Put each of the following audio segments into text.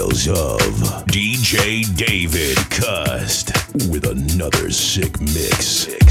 of DJ David Cust with another sick mix.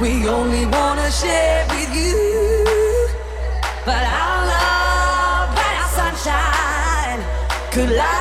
We only wanna share with you, but our love, but our sunshine could light.